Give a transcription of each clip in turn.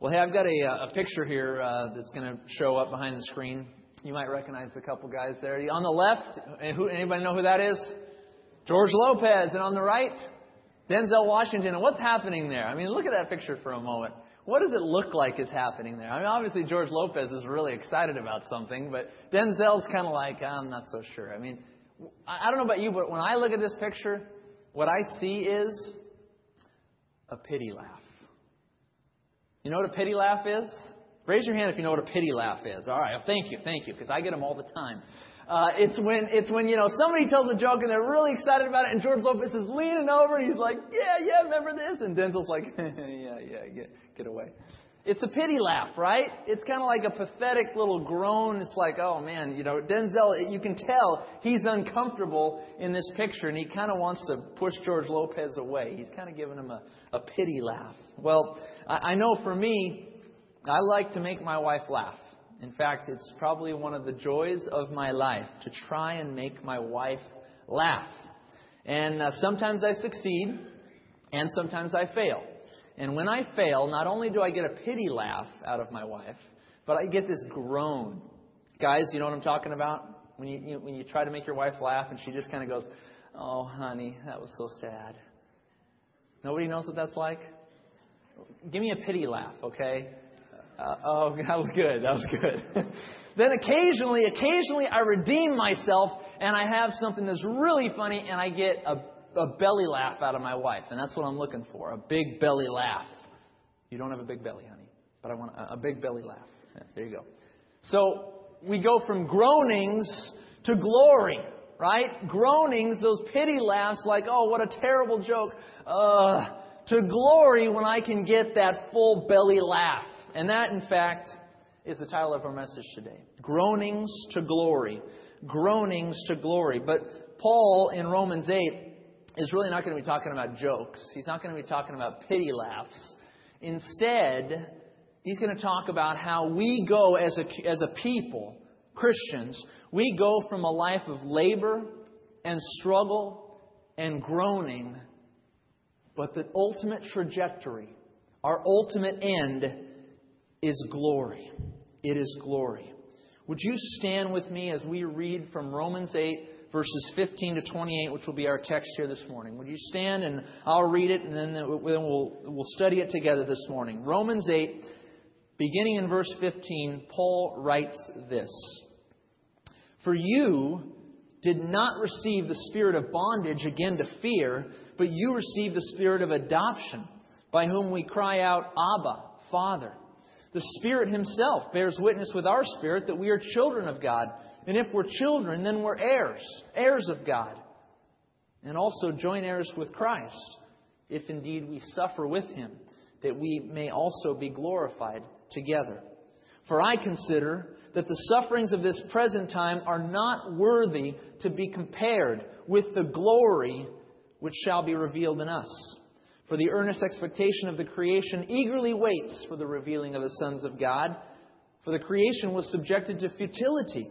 Well, hey, I've got a, a picture here uh, that's going to show up behind the screen. You might recognize the couple guys there. On the left, who, anybody know who that is? George Lopez. And on the right, Denzel Washington. And what's happening there? I mean, look at that picture for a moment. What does it look like is happening there? I mean, obviously George Lopez is really excited about something, but Denzel's kind of like, I'm not so sure. I mean, I don't know about you, but when I look at this picture, what I see is a pity laugh. You know what a pity laugh is? Raise your hand if you know what a pity laugh is. All right, well, thank you, thank you, because I get them all the time. Uh, it's when it's when you know somebody tells a joke and they're really excited about it, and George Lopez is leaning over and he's like, "Yeah, yeah, remember this?" And Denzel's like, "Yeah, yeah, get get away." It's a pity laugh, right? It's kind of like a pathetic little groan. It's like, oh man, you know, Denzel, you can tell he's uncomfortable in this picture and he kind of wants to push George Lopez away. He's kind of giving him a, a pity laugh. Well, I, I know for me, I like to make my wife laugh. In fact, it's probably one of the joys of my life to try and make my wife laugh. And uh, sometimes I succeed, and sometimes I fail. And when I fail, not only do I get a pity laugh out of my wife, but I get this groan. Guys, you know what I'm talking about? When you, you when you try to make your wife laugh and she just kind of goes, "Oh, honey, that was so sad." Nobody knows what that's like. Give me a pity laugh, okay? Uh, oh, that was good. That was good. then occasionally, occasionally I redeem myself and I have something that's really funny and I get a a belly laugh out of my wife, and that's what I'm looking for a big belly laugh. You don't have a big belly, honey, but I want a, a big belly laugh. Yeah, there you go. So we go from groanings to glory, right? Groanings, those pity laughs, like, oh, what a terrible joke, uh, to glory when I can get that full belly laugh. And that, in fact, is the title of our message today Groanings to Glory. Groanings to Glory. But Paul in Romans 8 is really not going to be talking about jokes. He's not going to be talking about pity laughs. Instead, he's going to talk about how we go as a, as a people, Christians, we go from a life of labor and struggle and groaning, but the ultimate trajectory, our ultimate end, is glory. It is glory. Would you stand with me as we read from Romans 8? Verses 15 to 28, which will be our text here this morning. Would you stand and I'll read it and uh, then we'll, we'll study it together this morning. Romans 8, beginning in verse 15, Paul writes this For you did not receive the spirit of bondage again to fear, but you received the spirit of adoption, by whom we cry out, Abba, Father. The Spirit Himself bears witness with our spirit that we are children of God. And if we're children, then we're heirs, heirs of God, and also joint heirs with Christ, if indeed we suffer with him, that we may also be glorified together. For I consider that the sufferings of this present time are not worthy to be compared with the glory which shall be revealed in us. For the earnest expectation of the creation eagerly waits for the revealing of the sons of God. For the creation was subjected to futility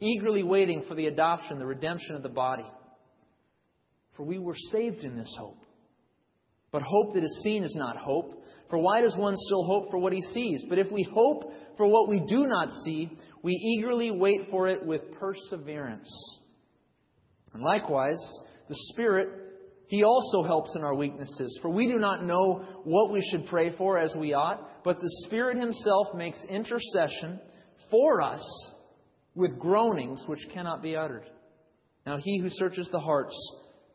eagerly waiting for the adoption, the redemption of the body. For we were saved in this hope. But hope that is seen is not hope. For why does one still hope for what he sees? But if we hope for what we do not see, we eagerly wait for it with perseverance. And likewise, the Spirit, He also helps in our weaknesses. For we do not know what we should pray for as we ought, but the Spirit Himself makes intercession for us with groanings which cannot be uttered. Now he who searches the hearts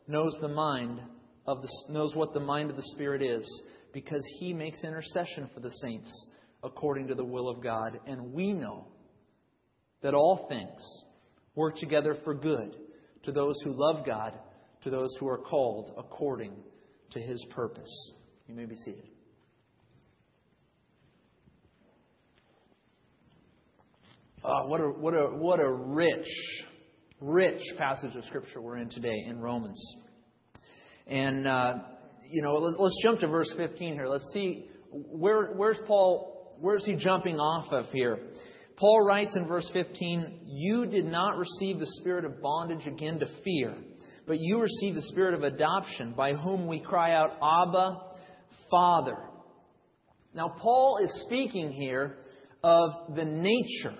knows the mind of the, knows what the mind of the Spirit is, because he makes intercession for the saints according to the will of God. And we know that all things work together for good to those who love God, to those who are called according to his purpose. You may be seated. Oh, what a what a what a rich, rich passage of scripture we're in today in Romans. And uh, you know, let's jump to verse 15 here. Let's see where where's Paul where's he jumping off of here? Paul writes in verse 15, "You did not receive the spirit of bondage again to fear, but you received the spirit of adoption, by whom we cry out, Abba, Father." Now, Paul is speaking here of the nature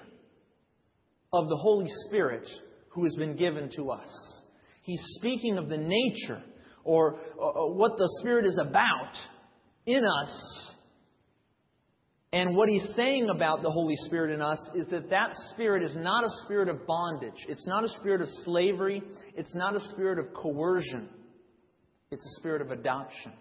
of the Holy Spirit who has been given to us. He's speaking of the nature or uh, what the Spirit is about in us. And what he's saying about the Holy Spirit in us is that that spirit is not a spirit of bondage. It's not a spirit of slavery. It's not a spirit of coercion. It's a spirit of adoption.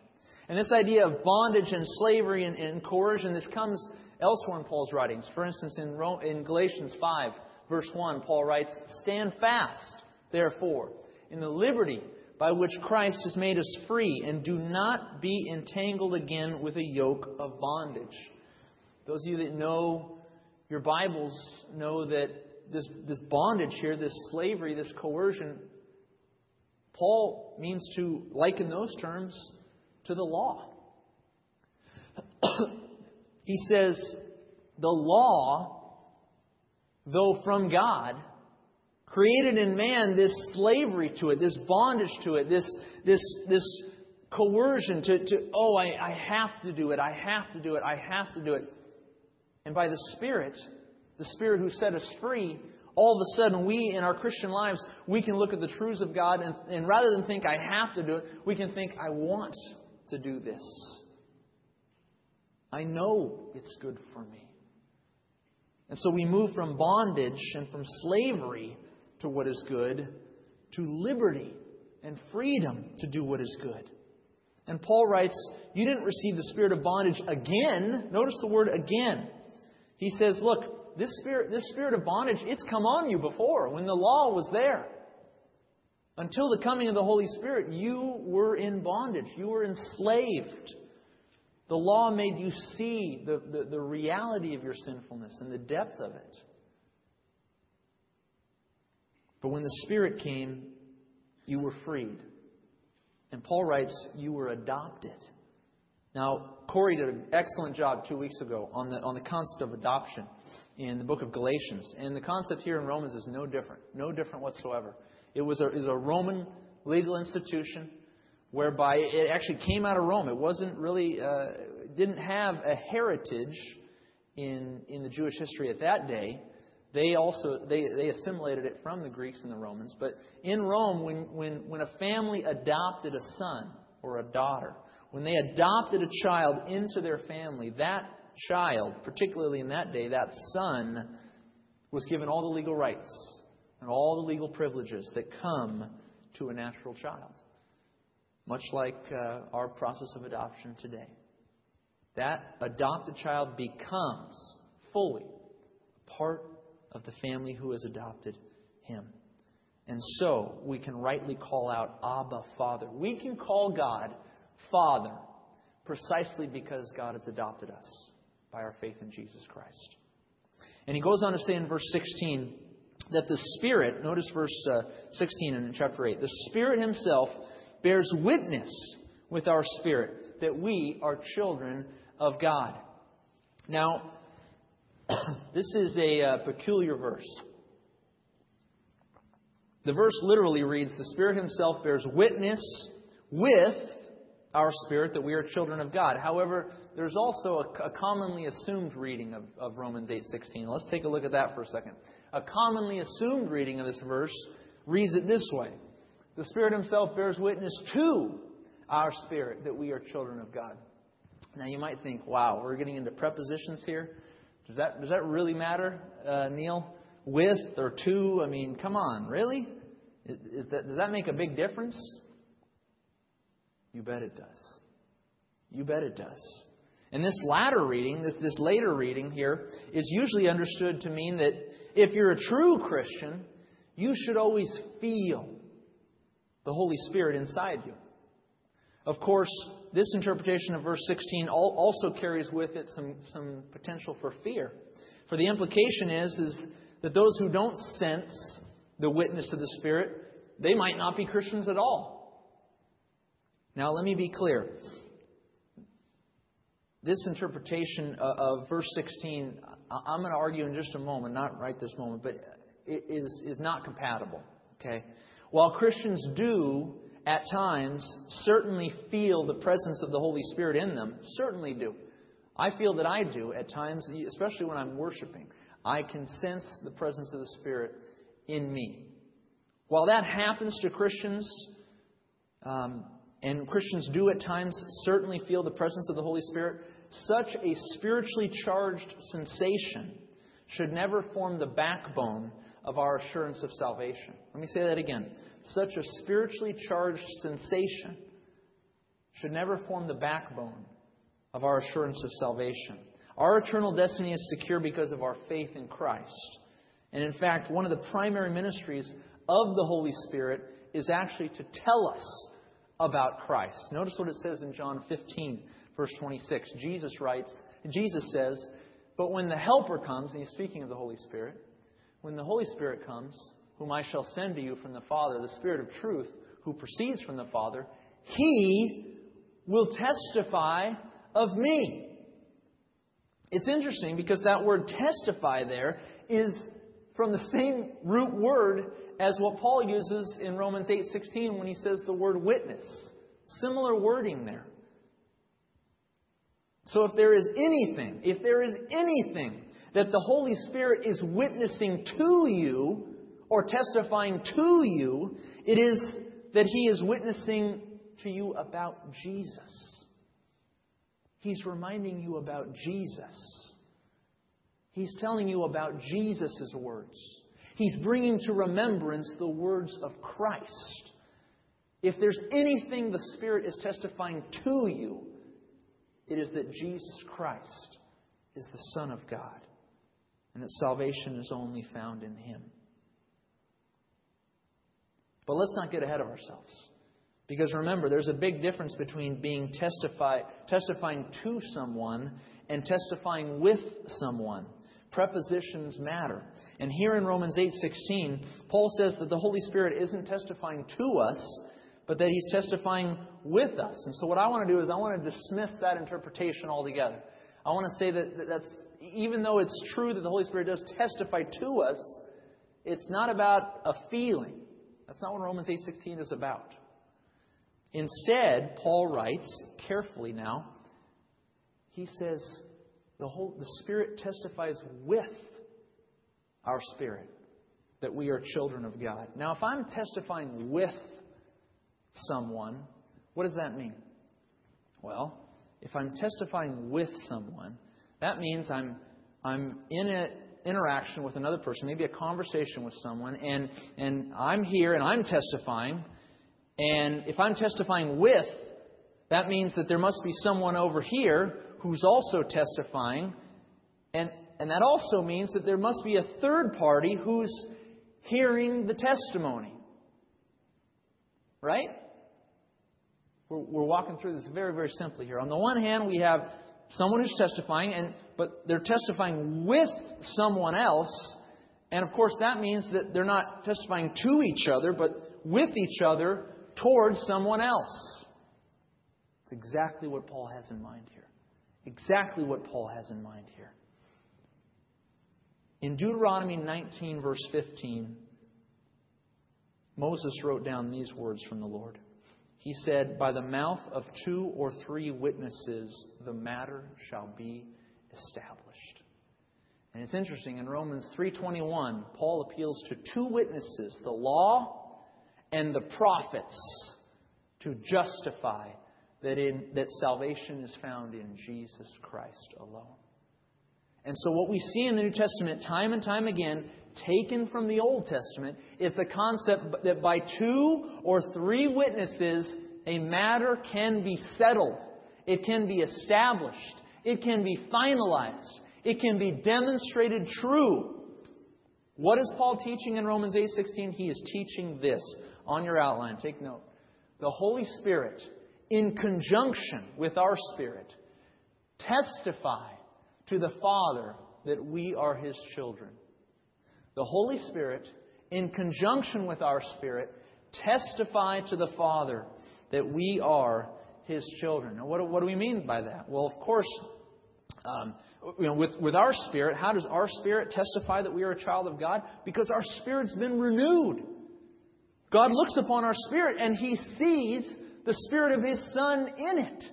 And this idea of bondage and slavery and, and coercion, this comes elsewhere in Paul's writings. For instance, in, Rome, in Galatians 5, verse 1, Paul writes, Stand fast, therefore, in the liberty by which Christ has made us free, and do not be entangled again with a yoke of bondage. Those of you that know your Bibles know that this, this bondage here, this slavery, this coercion, Paul means to liken those terms to the law. he says, the law though from God, created in man this slavery to it, this bondage to it, this, this, this coercion to, to oh, I, I have to do it, I have to do it, I have to do it. And by the Spirit, the Spirit who set us free, all of a sudden we, in our Christian lives, we can look at the truths of God and, and rather than think, I have to do it, we can think, I want to do this. I know it's good for me. And so we move from bondage and from slavery to what is good to liberty and freedom to do what is good. And Paul writes, You didn't receive the spirit of bondage again. Notice the word again. He says, Look, this spirit, this spirit of bondage, it's come on you before when the law was there. Until the coming of the Holy Spirit, you were in bondage. You were enslaved the law made you see the, the, the, reality of your sinfulness and the depth of it. But when the Spirit came, you were freed. And Paul writes, you were adopted. Now, Corey did an excellent job two weeks ago on the, on the concept of adoption in the book of Galatians. And the concept here in Romans is no different, no different whatsoever. It was a, was a Roman legal institution whereby it actually came out of Rome. It wasn't really, uh, didn't have a heritage in, in the Jewish history at that day. They also they, they assimilated it from the Greeks and the Romans. But in Rome, when, when, when a family adopted a son or a daughter, when they adopted a child into their family, that child, particularly in that day, that son, was given all the legal rights and all the legal privileges that come to a natural child much like uh, our process of adoption today. That adopted child becomes fully part of the family who has adopted him. And so we can rightly call out Abba, Father. We can call God Father precisely because God has adopted us by our faith in Jesus Christ. And he goes on to say in verse 16 that the Spirit, notice verse uh, 16 in chapter 8, the Spirit Himself bears witness with our spirit that we are children of God. Now, this is a uh, peculiar verse. The verse literally reads The Spirit Himself bears witness with our spirit that we are children of God. However, there's also a, a commonly assumed reading of, of Romans 8:16. Let's take a look at that for a second. A commonly assumed reading of this verse reads it this way the Spirit Himself bears witness to our spirit that we are children of God. Now you might think, wow, we're getting into prepositions here. Does that, does that really matter, uh, Neil? With or to? I mean, come on, really? Is, is that, does that make a big difference? You bet it does. You bet it does. And this latter reading, this, this later reading here, is usually understood to mean that if you're a true Christian, you should always feel the Holy Spirit inside you. Of course, this interpretation of verse 16 also carries with it some, some potential for fear. For the implication is, is that those who don't sense the witness of the Spirit, they might not be Christians at all. Now, let me be clear. This interpretation uh, of verse 16, I'm going to argue in just a moment, not right this moment, but is, is not compatible. Okay? While Christians do, at times, certainly feel the presence of the Holy Spirit in them, certainly do. I feel that I do at times, especially when I'm worshiping. I can sense the presence of the Spirit in me. While that happens to Christians, um, and Christians do at times certainly feel the presence of the Holy Spirit, such a spiritually charged sensation should never form the backbone of our assurance of salvation. Let me say that again. Such a spiritually charged sensation should never form the backbone of our assurance of salvation. Our eternal destiny is secure because of our faith in Christ. And in fact, one of the primary ministries of the Holy Spirit is actually to tell us about Christ. Notice what it says in John 15, verse 26. Jesus writes, Jesus says, But when the Helper comes, and he's speaking of the Holy Spirit, when the Holy Spirit comes, whom I shall send to you from the Father, the Spirit of truth, who proceeds from the Father, he will testify of me. It's interesting because that word testify there is from the same root word as what Paul uses in Romans 8:16 when he says the word witness. Similar wording there. So if there is anything, if there is anything that the Holy Spirit is witnessing to you or testifying to you, it is that he is witnessing to you about Jesus. He's reminding you about Jesus. He's telling you about Jesus' words. He's bringing to remembrance the words of Christ. If there's anything the Spirit is testifying to you, it is that Jesus Christ is the Son of God and that salvation is only found in Him. But let's not get ahead of ourselves. Because remember, there's a big difference between being testify, testifying to someone and testifying with someone. Prepositions matter. And here in Romans 8:16, Paul says that the Holy Spirit isn't testifying to us, but that he's testifying with us. And so what I want to do is I want to dismiss that interpretation altogether. I want to say that that's even though it's true that the Holy Spirit does testify to us, it's not about a feeling. That's not what Romans 8:16 is about. Instead, Paul writes carefully now. He says the whole the Spirit testifies with our spirit that we are children of God. Now, if I'm testifying with someone, what does that mean? Well, if I'm testifying with someone, that means I'm I'm in an interaction with another person, maybe a conversation with someone, and and I'm here and I'm testifying. And if I'm testifying with, that means that there must be someone over here who's also testifying. And and that also means that there must be a third party who's hearing the testimony. Right? We're, we're walking through this very, very simply here. On the one hand, we have someone who's testifying, and but they're testifying with someone else. And of course, that means that they're not testifying to each other, but with each other towards someone else. It's exactly what Paul has in mind here. Exactly what Paul has in mind here. In Deuteronomy 19, verse 15, Moses wrote down these words from the Lord. He said, By the mouth of two or three witnesses, the matter shall be established. And it's interesting, in Romans 3.21, Paul appeals to two witnesses, the law and the prophets, to justify that, in, that salvation is found in Jesus Christ alone. And so, what we see in the New Testament time and time again, taken from the Old Testament, is the concept that by two or three witnesses, a matter can be settled, it can be established, it can be finalized, it can be demonstrated true. What is Paul teaching in Romans 8:16? He is teaching this on your outline. Take note. The Holy Spirit, in conjunction with our spirit, testify to the Father that we are His children. The Holy Spirit, in conjunction with our spirit, testify to the Father that we are His children. Now, what, what do we mean by that? Well, of course, um, you know, with, with our spirit, how does our spirit testify that we are a child of God? Because our spirit's been renewed. God looks upon our spirit and He sees the Spirit of His Son in it.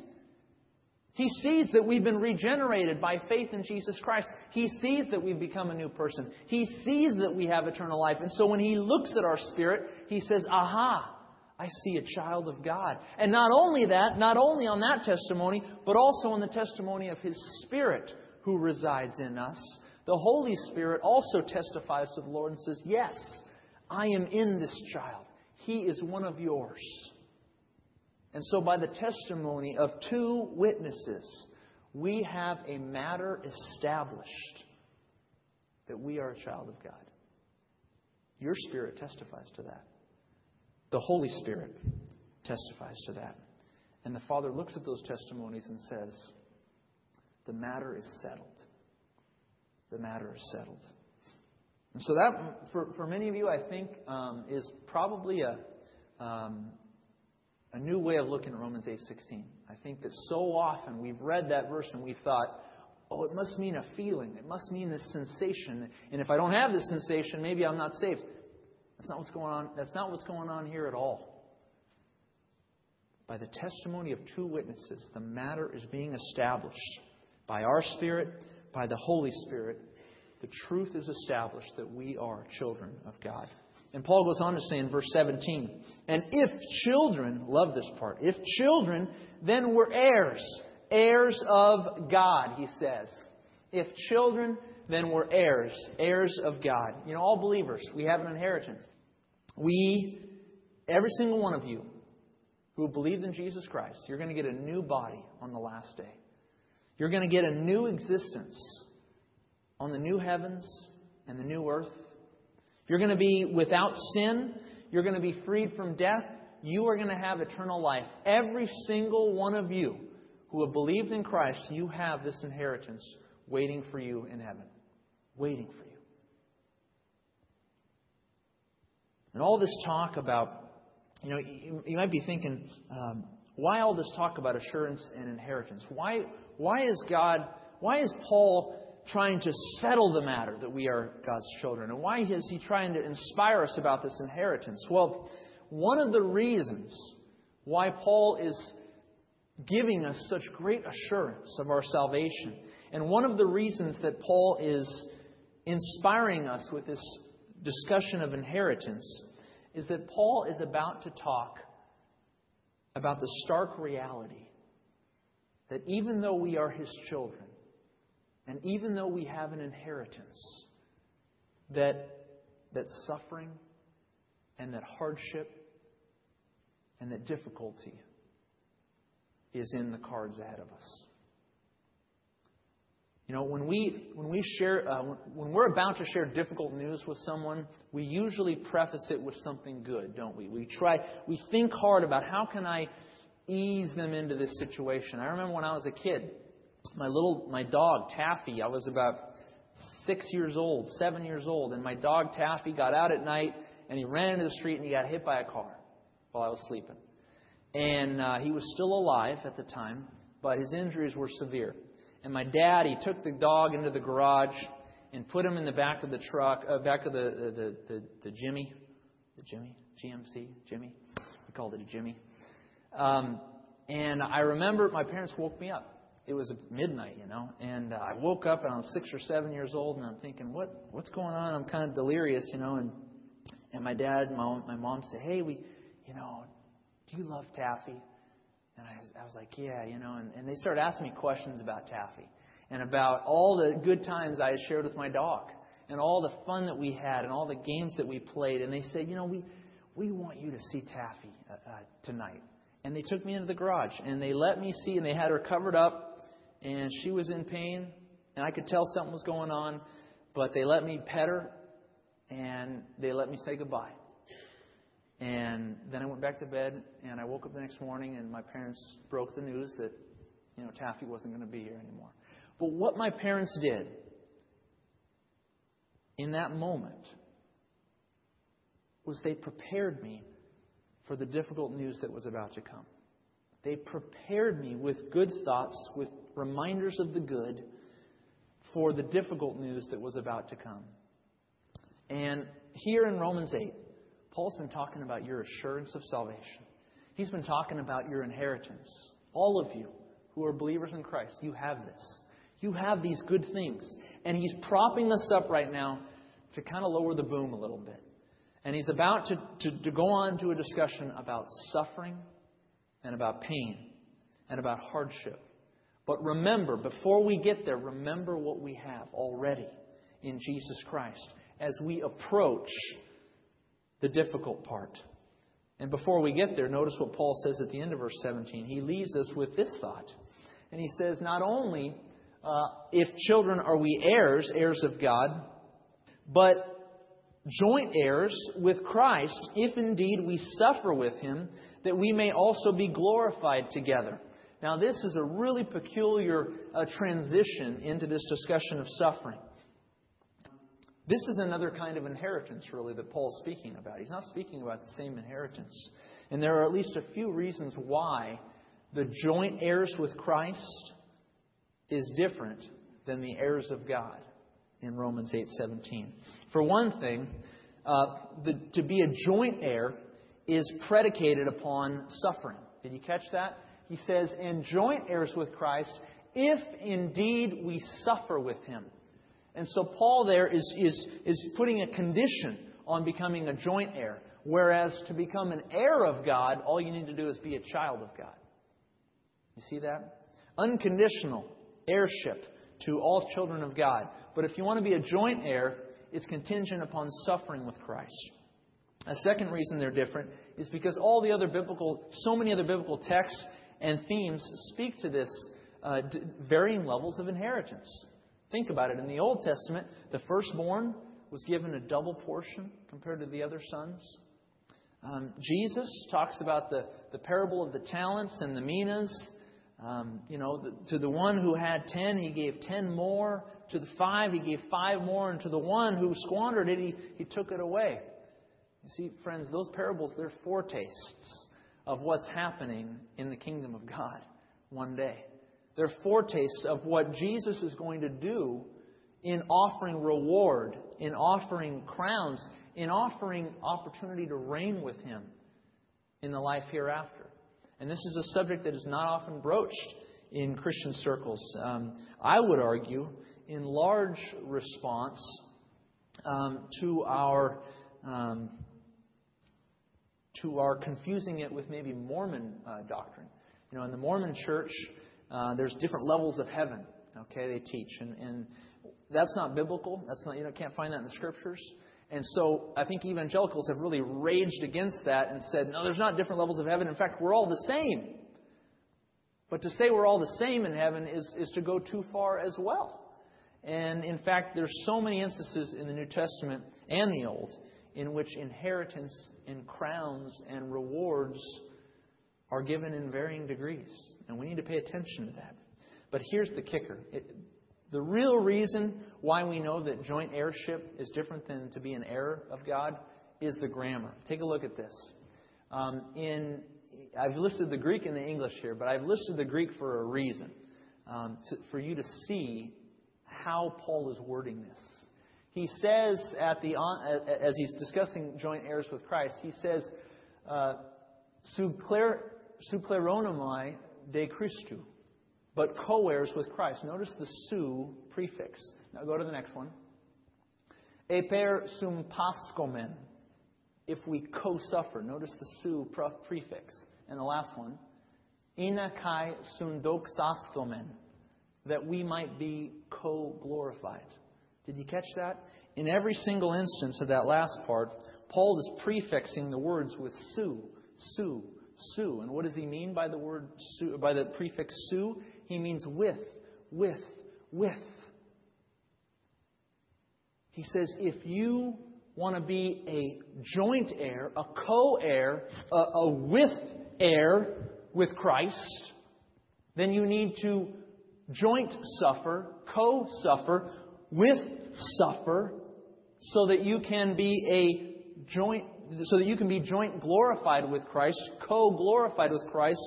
He sees that we've been regenerated by faith in Jesus Christ. He sees that we've become a new person. He sees that we have eternal life. And so when He looks at our spirit, He says, Aha, I see a child of God. And not only that, not only on that testimony, but also on the testimony of His Spirit who resides in us. The Holy Spirit also testifies to the Lord and says, Yes, I am in this child. He is one of yours. And so, by the testimony of two witnesses, we have a matter established that we are a child of God. Your spirit testifies to that. The Holy Spirit testifies to that. And the Father looks at those testimonies and says, The matter is settled. The matter is settled. And so, that, for, for many of you, I think, um, is probably a, um, a new way of looking at Romans 8:16. I think that so often we've read that verse and we thought, "Oh, it must mean a feeling. It must mean this sensation. And if I don't have this sensation, maybe I'm not saved." That's not what's going on. That's not what's going on here at all. By the testimony of two witnesses, the matter is being established by our spirit, by the Holy Spirit. The truth is established that we are children of God. And Paul goes on to say in verse 17, and if children, love this part, if children, then we're heirs, heirs of God, he says. If children, then we're heirs, heirs of God. You know, all believers, we have an inheritance. We, every single one of you who believed in Jesus Christ, you're going to get a new body on the last day. You're going to get a new existence on the new heavens and the new earth you're going to be without sin. You're going to be freed from death. You are going to have eternal life. Every single one of you who have believed in Christ, you have this inheritance waiting for you in heaven. Waiting for you. And all this talk about, you know, you, you might be thinking, um, why all this talk about assurance and inheritance? Why, why is God, why is Paul trying to settle the matter that we are God's children? And why is he trying to inspire us about this inheritance? Well, one of the reasons why Paul is giving us such great assurance of our salvation, and one of the reasons that Paul is inspiring us with this discussion of inheritance, is that Paul is about to talk about the stark reality that even though we are his children, and even though we have an inheritance, that, that suffering and that hardship and that difficulty is in the cards ahead of us. You know, when we when we share uh, when we're about to share difficult news with someone, we usually preface it with something good, don't we? We try we think hard about how can I ease them into this situation. I remember when I was a kid, my little my dog Taffy. I was about six years old, seven years old, and my dog Taffy got out at night and he ran into the street and he got hit by a car while I was sleeping. And uh, he was still alive at the time, but his injuries were severe. And my dad, he took the dog into the garage and put him in the back of the truck, uh, back of the the, the the the Jimmy, the Jimmy GMC Jimmy. We called it a Jimmy. Um, and I remember my parents woke me up it was midnight, you know, and uh, I woke up and I was six or seven years old, and I'm thinking, what what's going on? I'm kind of delirious, you know, and and my dad my my mom say, hey, we, you know, do you love Taffy? And I, I was like, yeah, you know, and, and they started asking me questions about Taffy and about all the good times I had shared with my dog and all the fun that we had and all the games that we played. And they said, you know, we we want you to see Taffy uh, uh, tonight. And they took me into the garage and they let me see, and they had her covered up and she was in pain, and I could tell something was going on, but they let me pet her, and they let me say goodbye. And then I went back to bed, and I woke up the next morning, and my parents broke the news that, you know, Taffy wasn't going to be here anymore. But what my parents did in that moment was they prepared me for the difficult news that was about to come. They prepared me with good thoughts, with reminders of the good, for the difficult news that was about to come. And here in Romans 8, Paul's been talking about your assurance of salvation. He's been talking about your inheritance. All of you who are believers in Christ, you have this. You have these good things. And he's propping us up right now to kind of lower the boom a little bit. And he's about to, to, to go on to a discussion about suffering and about pain and about hardship. But remember, before we get there, remember what we have already in Jesus Christ as we approach the difficult part. And before we get there, notice what Paul says at the end of verse 17. He leaves us with this thought. And he says, Not only uh, if children are we heirs, heirs of God, but joint heirs with Christ, if indeed we suffer with him, that we may also be glorified together. Now, this is a really peculiar uh, transition into this discussion of suffering. This is another kind of inheritance, really, that Paul's speaking about. He's not speaking about the same inheritance. And there are at least a few reasons why the joint heirs with Christ is different than the heirs of God in Romans 8:17. For one thing, uh, the, to be a joint heir is predicated upon suffering. Did you catch that? He says, "And joint heirs with Christ, if indeed we suffer with Him." And so Paul there is, is, is putting a condition on becoming a joint heir. Whereas to become an heir of God, all you need to do is be a child of God. You see that? Unconditional heirship to all children of God. But if you want to be a joint heir, it's contingent upon suffering with Christ. A second reason they're different is because all the other biblical, so many other biblical texts and themes speak to this uh, varying levels of inheritance. Think about it. In the Old Testament, the firstborn was given a double portion compared to the other sons. Um, Jesus talks about the, the parable of the talents and the minas. Um, you know, the, to the one who had ten, he gave ten more. To the five, he gave five more. And to the one who squandered it, he, he took it away. You see, friends, those parables, they're foretastes of what's happening in the kingdom of God one day. They're foretastes of what Jesus is going to do in offering reward, in offering crowns, in offering opportunity to reign with Him in the life hereafter. And this is a subject that is not often broached in Christian circles. Um, I would argue, in large response um, to our um, to our confusing it with maybe Mormon uh, doctrine. You know, in the Mormon Church, uh, there's different levels of heaven. Okay, they teach, and, and that's not biblical. That's not you know can't find that in the scriptures. And so I think evangelicals have really raged against that and said, no, there's not different levels of heaven. In fact, we're all the same. But to say we're all the same in heaven is, is to go too far as well. And in fact, there's so many instances in the New Testament and the Old in which inheritance and crowns and rewards are given in varying degrees. And we need to pay attention to that. But here's the kicker. It, the real reason why we know that joint heirship is different than to be an heir of God is the grammar. Take a look at this. Um, in I've listed the Greek and the English here, but I've listed the Greek for a reason, um, to, for you to see how Paul is wording this. He says at the as he's discussing joint heirs with Christ, he says, uh, "Sukleronomai de Christu." but co heirs with Christ. Notice the su prefix. Now go to the next one. Eper sum pascomen, if we co suffer. Notice the su prefix. And the last one. Inakai sundoxastomen, that we might be co glorified. Did you catch that? In every single instance of that last part, Paul is prefixing the words with su, su, su. And what does he mean by the word su, by the prefix su? He means with, with, with. He says, if you want to be a joint heir, a co heir, a, a with heir with Christ, then you need to joint suffer, co suffer, with suffer so that you can be a joint so that you can be joint glorified with Christ, co glorified with Christ,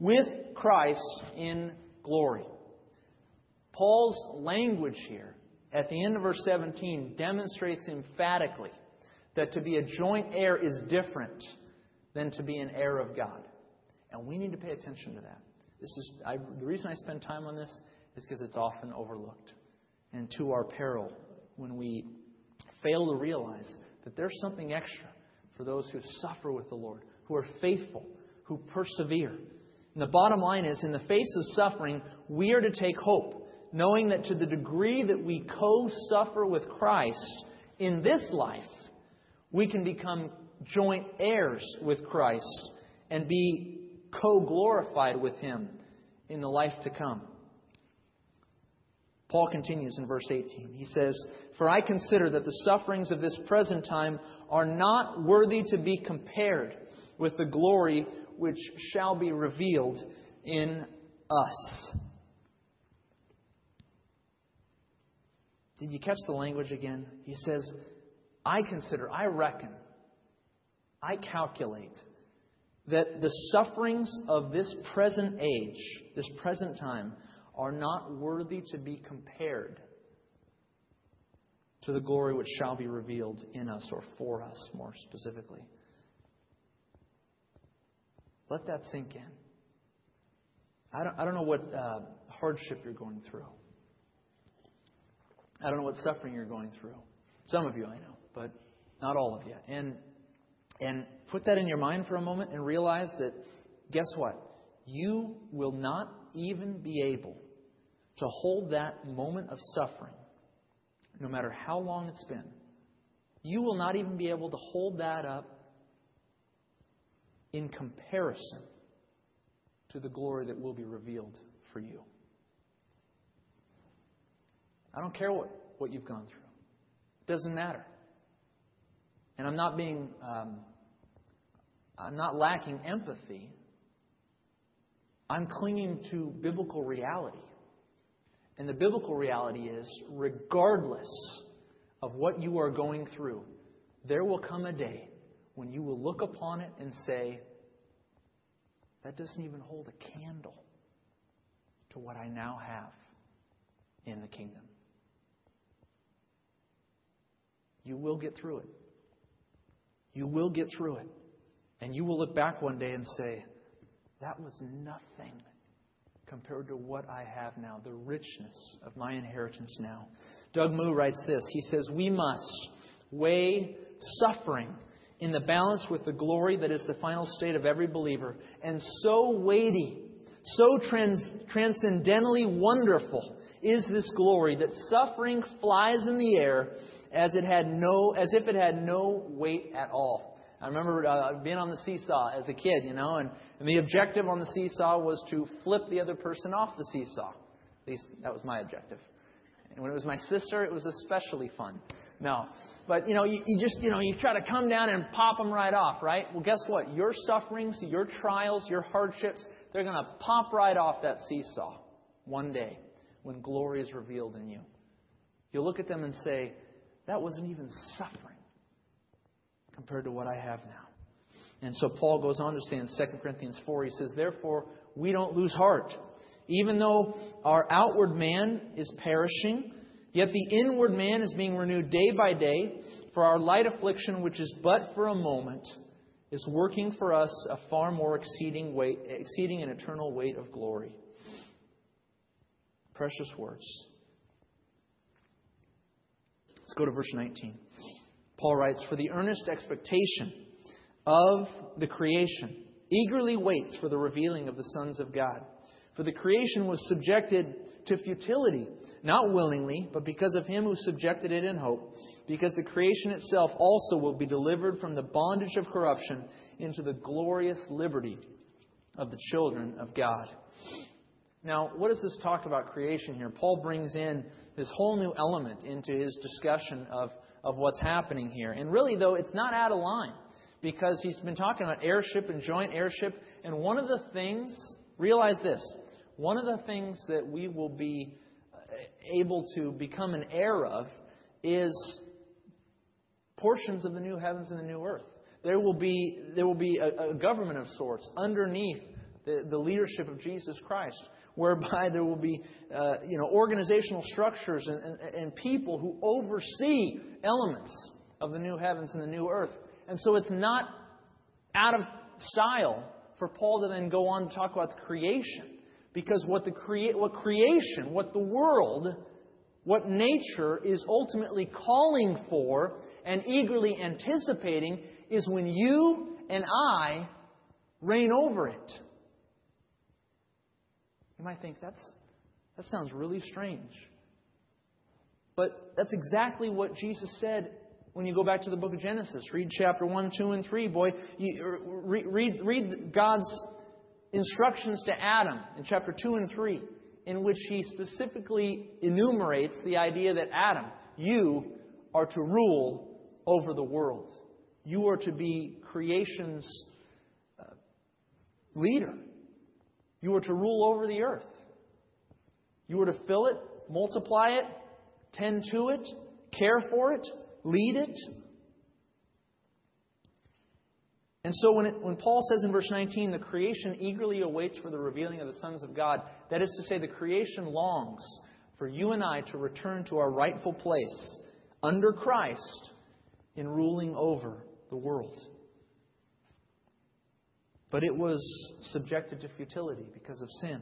with Christ in glory. Paul's language here at the end of verse 17 demonstrates emphatically that to be a joint heir is different than to be an heir of God. And we need to pay attention to that. This is I, the reason I spend time on this is because it's often overlooked. And to our peril when we fail to realize that there's something extra for those who suffer with the Lord, who are faithful, who persevere. And the bottom line is, in the face of suffering, we are to take hope, knowing that to the degree that we co suffer with Christ in this life, we can become joint heirs with Christ and be co glorified with Him in the life to come. Paul continues in verse 18. He says, For I consider that the sufferings of this present time are not worthy to be compared with the glory which shall be revealed in us. Did you catch the language again? He says, I consider, I reckon, I calculate that the sufferings of this present age, this present time, are not worthy to be compared to the glory which shall be revealed in us or for us, more specifically. Let that sink in. I don't, I don't know what uh, hardship you're going through. I don't know what suffering you're going through. Some of you I know, but not all of you. And and put that in your mind for a moment and realize that guess what? You will not even be able to hold that moment of suffering, no matter how long it's been. You will not even be able to hold that up in comparison to the glory that will be revealed for you. I don't care what, what you've gone through. It doesn't matter. And I'm not being, um, I'm not lacking empathy. I'm clinging to biblical reality. And the biblical reality is, regardless of what you are going through, there will come a day when you will look upon it and say, that doesn't even hold a candle to what I now have in the kingdom. You will get through it. You will get through it. And you will look back one day and say, that was nothing compared to what I have now, the richness of my inheritance now. Doug Moo writes this. He says, We must weigh suffering in the balance with the glory that is the final state of every believer. And so weighty, so trans- transcendently wonderful is this glory that suffering flies in the air as, it had no, as if it had no weight at all. I remember uh, being on the seesaw as a kid, you know, and, and the objective on the seesaw was to flip the other person off the seesaw. At least that was my objective. And when it was my sister, it was especially fun. No. But, you know, you, you just, you know, you try to come down and pop them right off, right? Well, guess what? Your sufferings, your trials, your hardships, they're going to pop right off that seesaw one day when glory is revealed in you. You'll look at them and say, that wasn't even suffering compared to what I have now. And so Paul goes on to say in 2 Corinthians 4, he says, Therefore, we don't lose heart. Even though our outward man is perishing, yet the inward man is being renewed day by day, for our light affliction, which is but for a moment, is working for us a far more exceeding weight, exceeding an eternal weight of glory. Precious words. Let's go to verse 19. Paul writes, For the earnest expectation of the creation eagerly waits for the revealing of the sons of God. For the creation was subjected to futility, not willingly, but because of him who subjected it in hope, because the creation itself also will be delivered from the bondage of corruption into the glorious liberty of the children of God. Now, what does this talk about creation here? Paul brings in this whole new element into his discussion of of what's happening here. And really, though, it's not out of line because he's been talking about heirship and joint heirship. And one of the things, realize this, one of the things that we will be uh, able to become an heir of is portions of the new heavens and the new earth. There will be, there will be a, a government of sorts underneath the, the leadership of Jesus Christ, whereby there will be uh, you know, organizational structures and, and, and people who oversee elements of the new heavens and the new earth. And so it's not out of style for Paul to then go on to talk about creation. Because what, the crea- what creation, what the world, what nature is ultimately calling for and eagerly anticipating is when you and I reign over it. You might think that's, that sounds really strange. But that's exactly what Jesus said when you go back to the book of Genesis. Read chapter 1, 2, and 3, boy. You, read, read, read God's instructions to Adam in chapter 2 and 3, in which he specifically enumerates the idea that Adam, you are to rule over the world. You are to be creation's uh, leader. You were to rule over the earth. You were to fill it, multiply it, tend to it, care for it, lead it. And so when, it, when Paul says in verse 19, the creation eagerly awaits for the revealing of the sons of God, that is to say, the creation longs for you and I to return to our rightful place under Christ in ruling over the world. But it was subjected to futility because of sin.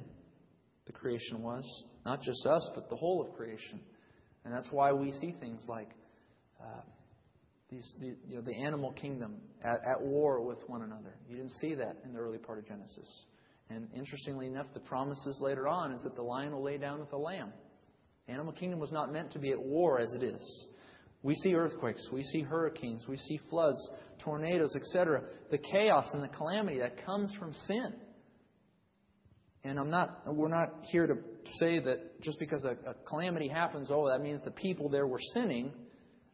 The creation was. Not just us, but the whole of creation. And that's why we see things like uh, these, the, you know, the animal kingdom at, at war with one another. You didn't see that in the early part of Genesis. And interestingly enough, the promises later on is that the lion will lay down with the lamb. The animal kingdom was not meant to be at war as it is. We see earthquakes, we see hurricanes, we see floods, tornadoes, etc. The chaos and the calamity that comes from sin. And I'm not, we're not here to say that just because a, a calamity happens, oh, that means the people there were sinning.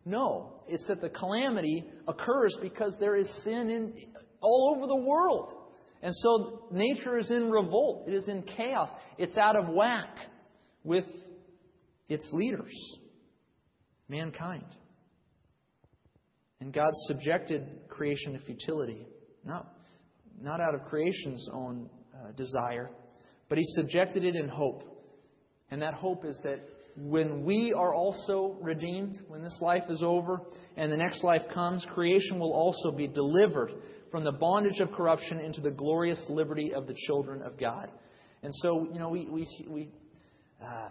No, it's that the calamity occurs because there is sin in, all over the world. And so nature is in revolt, it is in chaos, it's out of whack with its leaders mankind. And God subjected creation to futility, not, not out of creation's own uh, desire, but He subjected it in hope. And that hope is that when we are also redeemed, when this life is over and the next life comes, creation will also be delivered from the bondage of corruption into the glorious liberty of the children of God. And so, you know, we, we, we uh,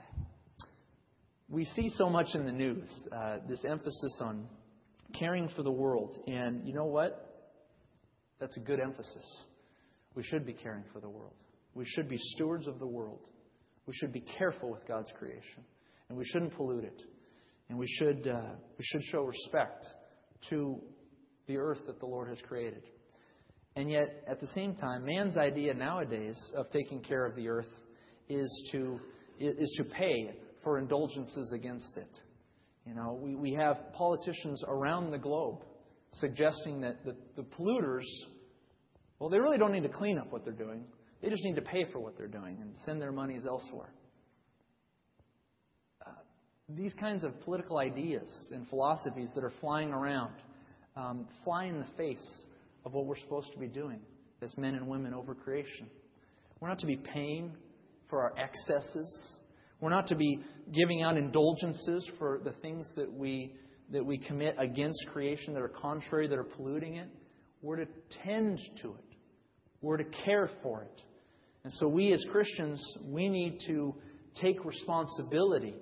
we see so much in the news uh, this emphasis on caring for the world. And you know what? That's a good emphasis. We should be caring for the world. We should be stewards of the world. We should be careful with God's creation. And we shouldn't pollute it. And we should, uh, we should show respect to the earth that the Lord has created. And yet, at the same time, man's idea nowadays of taking care of the earth is to, is to pay for indulgences against it. You know, we, we have politicians around the globe suggesting that the, the polluters, well, they really don't need to clean up what they're doing. They just need to pay for what they're doing and send their monies elsewhere. Uh, these kinds of political ideas and philosophies that are flying around um, fly in the face of what we're supposed to be doing as men and women over creation. We're not to be paying for our excesses we're not to be giving out indulgences for the things that we, that we commit against creation that are contrary, that are polluting it. We're to tend to it. We're to care for it. And so, we as Christians, we need to take responsibility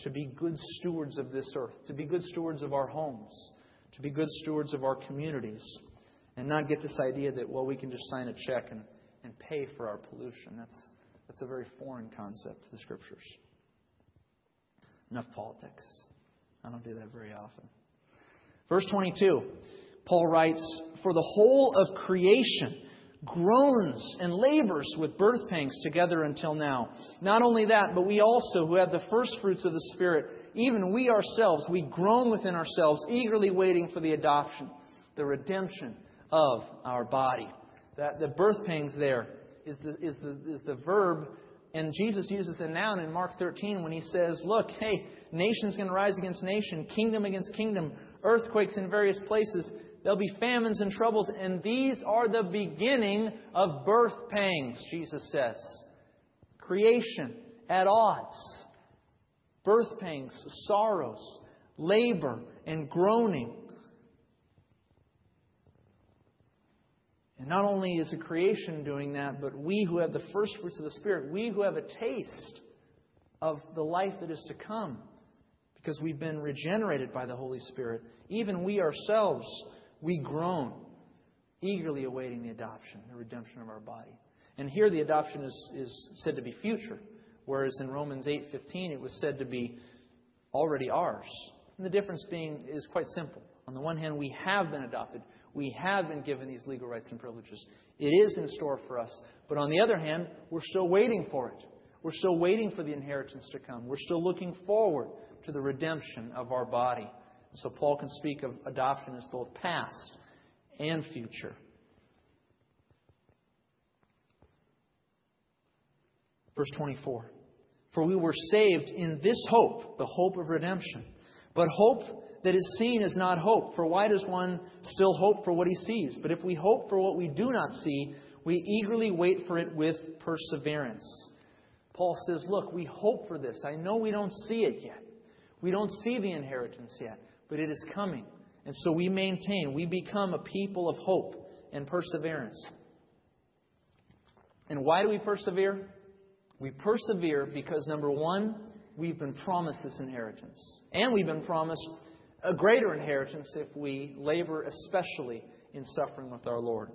to be good stewards of this earth, to be good stewards of our homes, to be good stewards of our communities, and not get this idea that, well, we can just sign a check and, and pay for our pollution. That's, that's a very foreign concept to the Scriptures. Enough politics. I don't do that very often. Verse 22, Paul writes, For the whole of creation groans and labors with birth pangs together until now. Not only that, but we also, who have the first fruits of the Spirit, even we ourselves, we groan within ourselves, eagerly waiting for the adoption, the redemption of our body. That the birth pangs there is the, is the, is the verb, and Jesus uses the noun in Mark 13 when he says, Look, hey, nation's going to rise against nation, kingdom against kingdom, earthquakes in various places. There'll be famines and troubles, and these are the beginning of birth pangs, Jesus says. Creation at odds. Birth pangs, sorrows, labor, and groaning. And not only is the creation doing that, but we who have the first fruits of the Spirit, we who have a taste of the life that is to come, because we've been regenerated by the Holy Spirit, even we ourselves, we groan, eagerly awaiting the adoption, the redemption of our body. And here the adoption is, is said to be future, whereas in Romans 8:15 it was said to be already ours. And the difference being is quite simple. On the one hand, we have been adopted. We have been given these legal rights and privileges. It is in store for us. But on the other hand, we're still waiting for it. We're still waiting for the inheritance to come. We're still looking forward to the redemption of our body. So Paul can speak of adoption as both past and future. Verse 24. For we were saved in this hope, the hope of redemption. But hope that is seen is not hope. For why does one still hope for what he sees? But if we hope for what we do not see, we eagerly wait for it with perseverance. Paul says, Look, we hope for this. I know we don't see it yet. We don't see the inheritance yet, but it is coming. And so we maintain, we become a people of hope and perseverance. And why do we persevere? We persevere because, number one, we've been promised this inheritance. And we've been promised a greater inheritance if we labor especially in suffering with our Lord.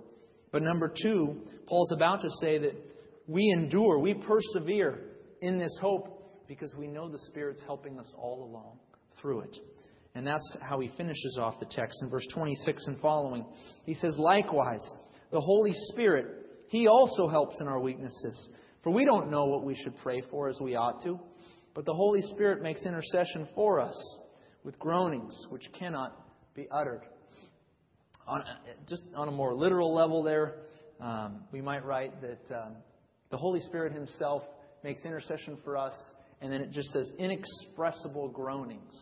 But number two, Paul's about to say that we endure, we persevere in this hope because we know the Spirit's helping us all along through it. And that's how he finishes off the text in verse 26 and following. He says, Likewise, the Holy Spirit, He also helps in our weaknesses. For we don't know what we should pray for as we ought to, but the Holy Spirit makes intercession for us with groanings which cannot be uttered. On, just on a more literal level, there, um, we might write that um, the Holy Spirit Himself makes intercession for us, and then it just says inexpressible groanings.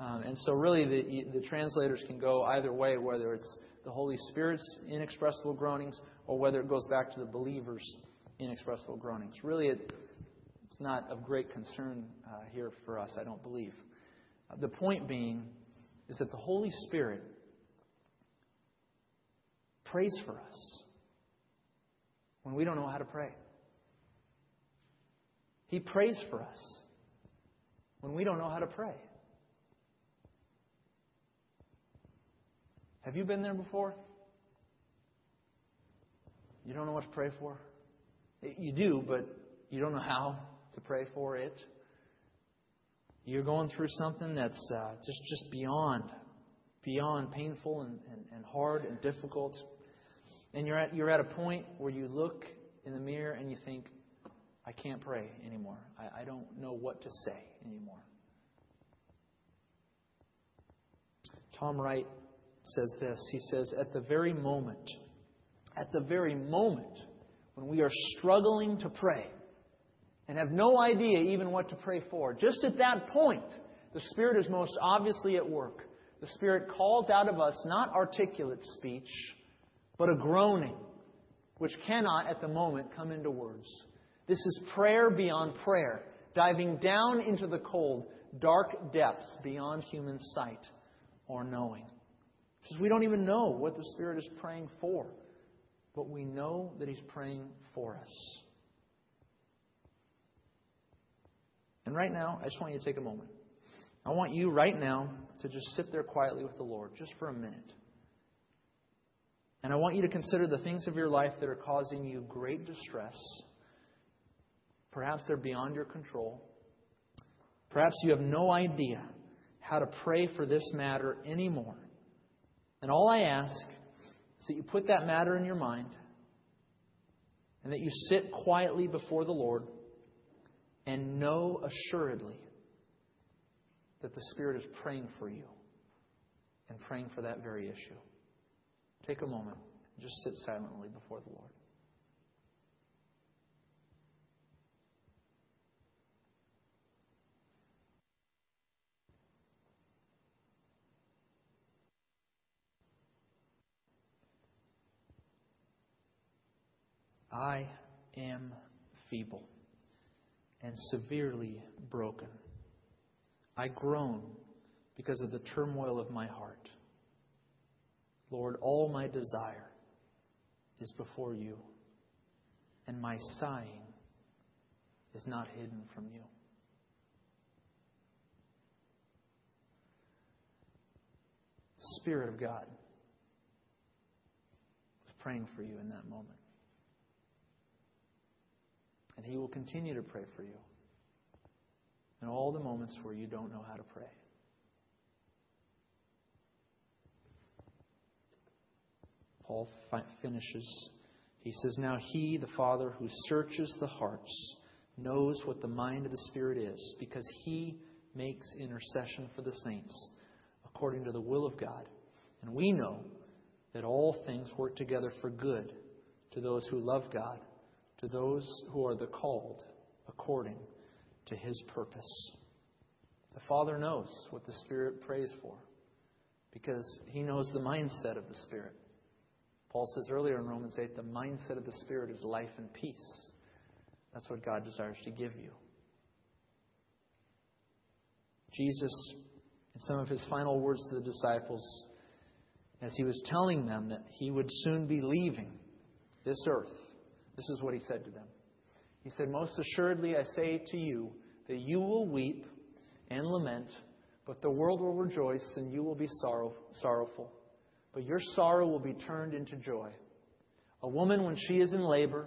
Um, and so, really, the, the translators can go either way, whether it's the Holy Spirit's inexpressible groanings or whether it goes back to the believer's inexpressible groanings. Really, it, it's not of great concern uh, here for us, I don't believe. The point being is that the Holy Spirit prays for us when we don't know how to pray. He prays for us when we don't know how to pray. Have you been there before? You don't know what to pray for? You do, but you don't know how to pray for it you're going through something that's uh, just just beyond beyond painful and, and, and hard and difficult, and you're at you're at a point where you look in the mirror and you think, I can't pray anymore. I, I don't know what to say anymore. Tom Wright says this. He says, At the very moment, at the very moment when we are struggling to pray, and have no idea even what to pray for. Just at that point, the Spirit is most obviously at work. The Spirit calls out of us not articulate speech, but a groaning, which cannot at the moment come into words. This is prayer beyond prayer, diving down into the cold, dark depths beyond human sight or knowing. Says we don't even know what the Spirit is praying for, but we know that He's praying for us. And right now, I just want you to take a moment. I want you right now to just sit there quietly with the Lord, just for a minute. And I want you to consider the things of your life that are causing you great distress. Perhaps they're beyond your control. Perhaps you have no idea how to pray for this matter anymore. And all I ask is that you put that matter in your mind and that you sit quietly before the Lord and know assuredly that the Spirit is praying for you and praying for that very issue. Take a moment. Just sit silently before the Lord. I am feeble and severely broken. I groan because of the turmoil of my heart. Lord, all my desire is before you, and my sighing is not hidden from you. Spirit of God was praying for you in that moment. And He will continue to pray for you in all the moments where you don't know how to pray. Paul fi- finishes. He says, Now he, the Father, who searches the hearts, knows what the mind of the Spirit is, because he makes intercession for the saints according to the will of God. And we know that all things work together for good to those who love God, to those who are the called according to his purpose. The Father knows what the Spirit prays for because he knows the mindset of the Spirit. Paul says earlier in Romans 8 the mindset of the Spirit is life and peace. That's what God desires to give you. Jesus, in some of his final words to the disciples, as he was telling them that he would soon be leaving this earth, this is what he said to them. He said, Most assuredly I say to you that you will weep and lament, but the world will rejoice and you will be sorrow, sorrowful. But your sorrow will be turned into joy. A woman, when she is in labor,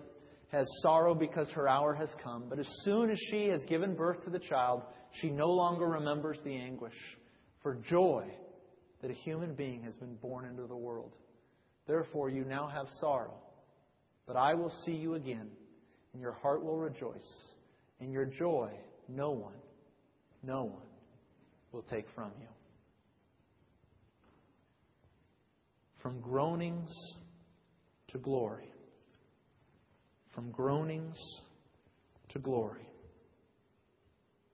has sorrow because her hour has come, but as soon as she has given birth to the child, she no longer remembers the anguish for joy that a human being has been born into the world. Therefore, you now have sorrow, but I will see you again, and your heart will rejoice, and your joy no one, no one will take from you. From groanings to glory. From groanings to glory.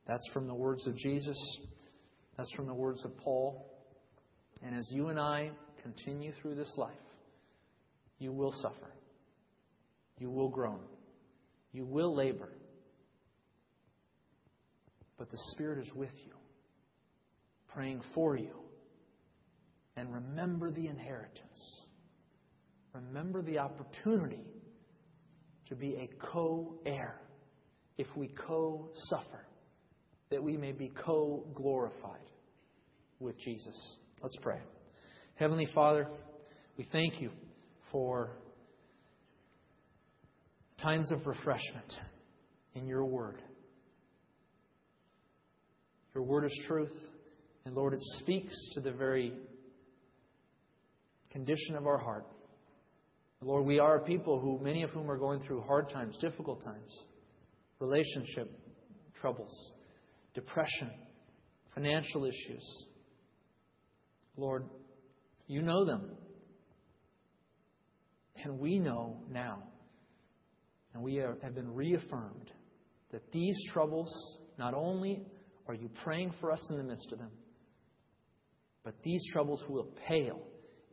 That's from the words of Jesus. That's from the words of Paul. And as you and I continue through this life, you will suffer. You will groan. You will labor. But the Spirit is with you, praying for you. And remember the inheritance. Remember the opportunity to be a co heir if we co suffer, that we may be co glorified with Jesus. Let's pray. Heavenly Father, we thank you for times of refreshment in your word. Your word is truth, and Lord, it speaks to the very condition of our heart. Lord, we are a people who, many of whom are going through hard times, difficult times, relationship troubles, depression, financial issues. Lord, you know them. And we know now, and we have been reaffirmed, that these troubles, not only are you praying for us in the midst of them, but these troubles will pale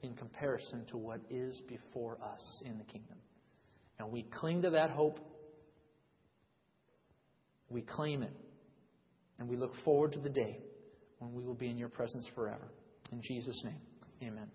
in comparison to what is before us in the kingdom. And we cling to that hope. We claim it. And we look forward to the day when we will be in your presence forever. In Jesus' name, amen.